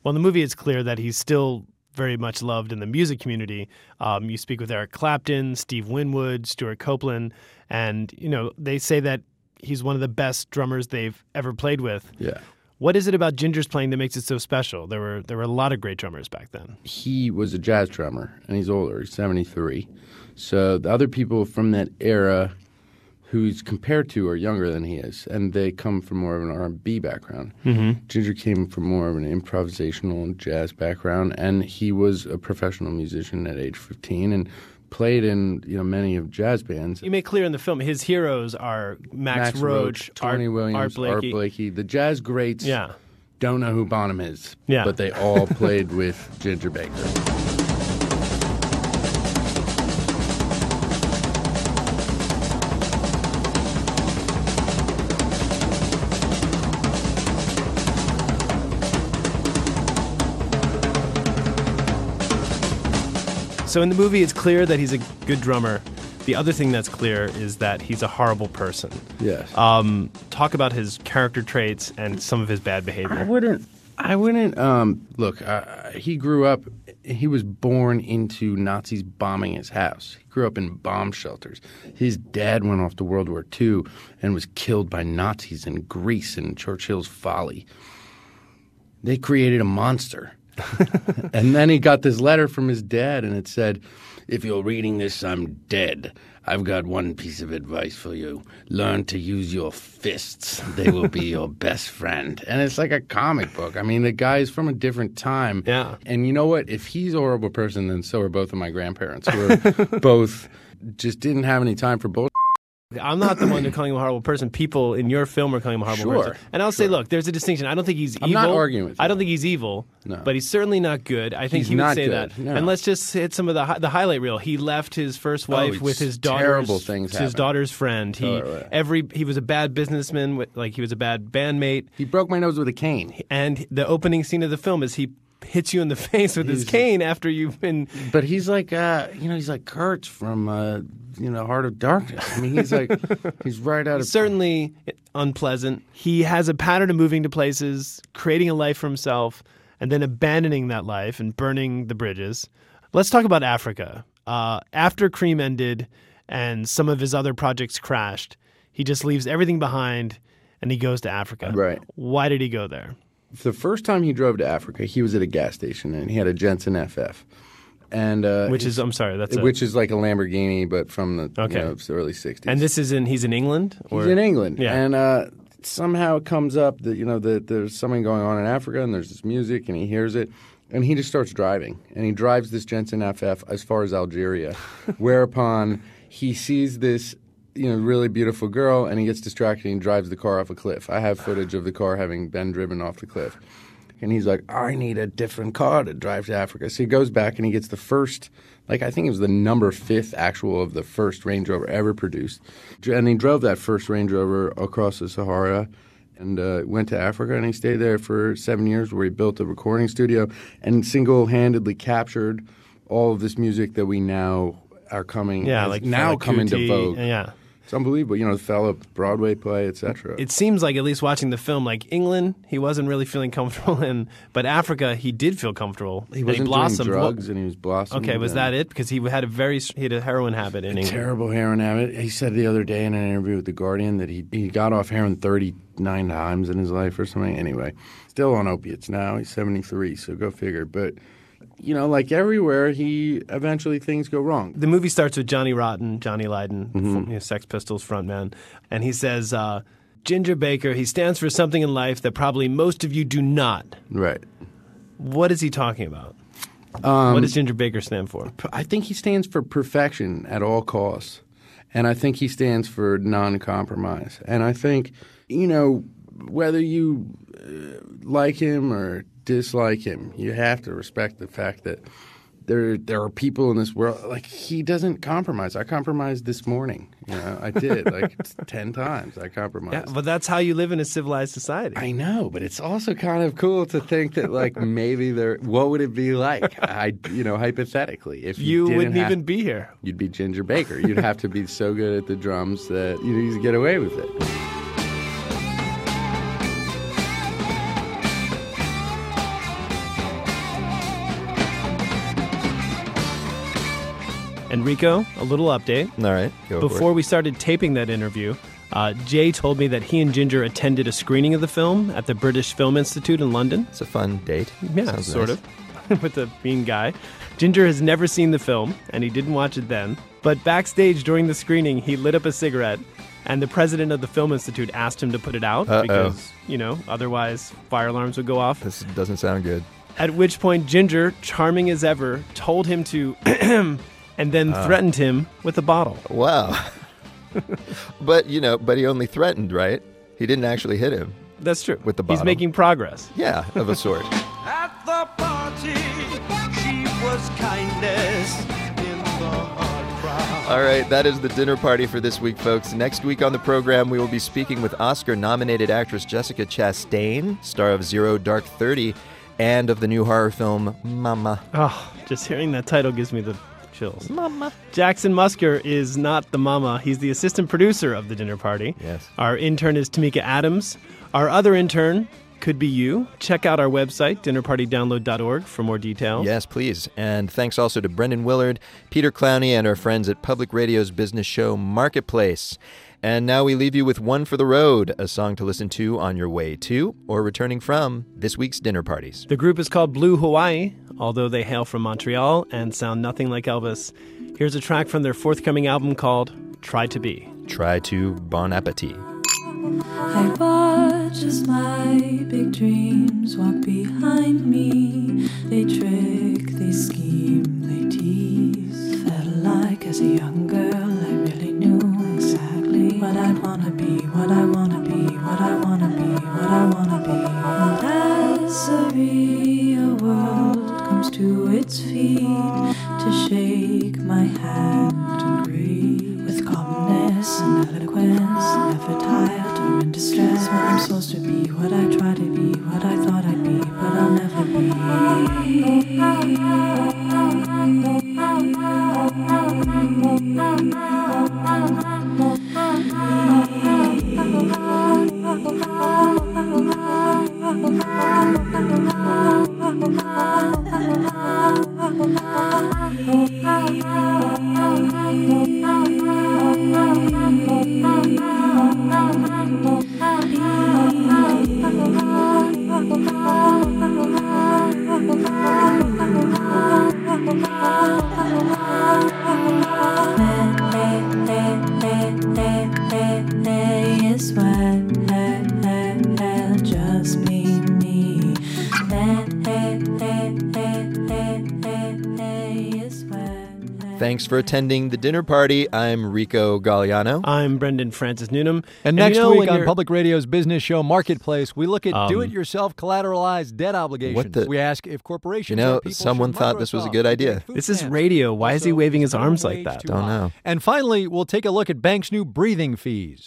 Well, in the movie, it's clear that he's still very much loved in the music community. Um, you speak with Eric Clapton, Steve Winwood, Stewart Copeland, and you know they say that he's one of the best drummers they've ever played with. Yeah. What is it about Ginger's playing that makes it so special? There were there were a lot of great drummers back then. he was a jazz drummer, and he's older. He's seventy three. So the other people from that era, who he's compared to, are younger than he is, and they come from more of an R and B background. Mhm. Ginger came from more of an improvisational jazz background, and he was a professional musician at age fifteen, and played in you know many of jazz bands. You make clear in the film his heroes are Max, Roach, Tony Art, Williams, Art Blakey. the jazz greats. Yeah. Don't know who Bonham is. Yeah. But they all played with Ginger Baker. So in the movie, it's clear that he's a good drummer. The other thing that's clear is that he's a horrible person. Yes. Um, talk about his character traits and some of his bad behavior. I wouldn't. I wouldn't. Um, look, uh, he grew up. He was born into Nazis bombing his house. He grew up in bomb shelters. His dad went off to World War II and was killed by Nazis in Greece in Churchill's Folly. They created a monster. <laughs> and then he got this letter from his dad, and it said, If you're reading this, I'm dead. I've got one piece of advice for you. Learn to use your fists. They will be your <laughs> best friend. And it's like a comic book. I mean, the guy's from a different time. Yeah. And you know what? If he's a horrible person, then so are both of my grandparents, who are <laughs> both just didn't have any time for bullshit. I'm not the one to calling him a horrible person. People in your film are calling him a horrible Sure, person. And I'll say, look, there's a distinction. I don't think he's evil. I'm not arguing with I don't think he's evil. No. But he's certainly not good. I think He's he would say good, that. no. And let's just hit some of the hi- the highlight reel. He left his first Oh, wife it's with his daughter's terrible things his daughter's friend. He Oh, right. every he was a bad businessman. With, like he was a bad bandmate. He broke my nose with a cane. And the opening scene of the film is he hits you in the <laughs> face with his cane after you've been But he's like, uh, you know, he's like Kurtz from, uh, you know, Heart of Darkness. I mean, he's like, <laughs> he's right out of. certainly unpleasant. He has a pattern of moving to places, creating a life for himself, and then abandoning that life and burning the bridges. Let's talk about Africa. Uh, after Cream ended and some of his other projects crashed, he just leaves everything behind and he goes to Africa. Right. Why did he go there? The first time he drove to Africa, he was at a gas station and he had a Jensen FF. And uh, Which is, I'm sorry, that's a- which is like a Lamborghini, but from the Okay. you know, early '60s. And this is in he's in England. Or? He's in England, Yeah. and uh, somehow it comes up that you know that there's something going on in Africa, and there's this music, and he hears it, and he just starts driving, and he drives this Jensen FF as far as Algeria, <laughs> whereupon he sees this you know really beautiful girl, and he gets distracted and drives the car off a cliff. I have footage of the car having been driven off the cliff. And he's like, I need a different car to drive to Africa. So he goes back and he gets the first, like, I think it was the number fifth actual of the first Range Rover ever produced. And he drove that first Range Rover across the Sahara and uh, went to Africa. And he stayed there for seven years where he built a recording studio and single handedly captured all of this music that we now are coming, Yeah, like now Fela come into vogue. yeah. It's unbelievable. You know, the Fela Broadway play, etc. It seems like at least watching the film, like England, he wasn't really feeling comfortable <laughs> in, but Africa, he did feel comfortable. He wasn't doing blossomed. drugs and he was blossoming. Okay, was that it? Because he had a very he had a heroin habit in England. terrible heroin habit. He said the other day in an interview with The Guardian that he, he got off heroin 39 times in his life or something. Anyway, still on opiates now. He's 73, so go figure. But, you know, like everywhere, he eventually things go wrong. The movie starts with Johnny Rotten, Johnny Lydon, Mhm. you know, Sex Pistols frontman, and he says, uh, "Ginger Baker, he stands for something in life that probably most of you do not." Right. What is he talking about? Um, what does Ginger Baker stand for? I think he stands for perfection at all costs. And I think he stands for non compromise. And I think, you know, whether you uh, like him or dislike him, you have to respect the fact that there there are people in this world like he doesn't compromise. I compromised this morning. You know, I did <laughs> like ten times. I compromised. Yeah, but that's how you live in a civilized society. I know, but it's also kind of cool to think that like <laughs> maybe there. What would it be like? I, you know, hypothetically, if you, You wouldn't have- even be here. You'd be Ginger Baker. You'd have to be so good at the drums that you would get away with it. Enrico, a little update. All right, go. Before we started taping that interview, uh, Jay told me that he and Ginger attended a screening of the film at the British Film Institute in London. It's a fun date. Yeah, Sounds sort nice. of. <laughs> With a mean guy. Ginger has never seen the film, and he didn't watch it then. But backstage during the screening, he lit up a cigarette, and the president of the Film Institute asked him to put it out Uh-oh. because, you know, otherwise fire alarms would go off. This doesn't sound good. At which point, Ginger, charming as ever, told him to, <clears throat> and then Ah. threatened him with a bottle. Wow. <laughs> but you know, but he only threatened, right? He didn't actually hit him. That's true. With the bottle. He's making progress. Yeah, of a sort. <laughs> At the party, she was kindness in the hard crowd. All right, that is the dinner party for this week, folks. Next week on the program, we will be speaking with Oscar nominated actress Jessica Chastain, star of Zero Dark 30, and of the new horror film Mama. Oh, just hearing that title gives me the chills. Mama. Jackson Musker is not the mama. He's the assistant producer of the dinner party. Yes. Our intern is Tamika Adams. Our other intern could be you. Check out our website, dinnerpartydownload.org, for more details. Yes, please. And thanks also to Brendan Willard, Peter Clowney, and our friends at Public Radio's business show Marketplace. And now we leave you with One for the Road, a song to listen to on your way to or returning from this week's dinner parties. The group is called Blue Hawaii, although they hail from Montreal and sound nothing like Elvis. Here's a track from their forthcoming album called Try to Be. Try to Bon Appetit. I watch as my big dreams walk behind me. They trick, they scheme, they tease. Felt like as a young for attending the dinner party. I'm Rico Gagliano. I'm Brendan Francis Noonan. And you next know, week when on you're- Public Radio's business show Marketplace, we look at Um, do-it-yourself collateralized debt obligations. the- we ask if corporations You know, people someone thought this was a good idea. This is radio. Why is he waving his arms like that? too Don't know. And finally, we'll take a look at banks' new breathing fees.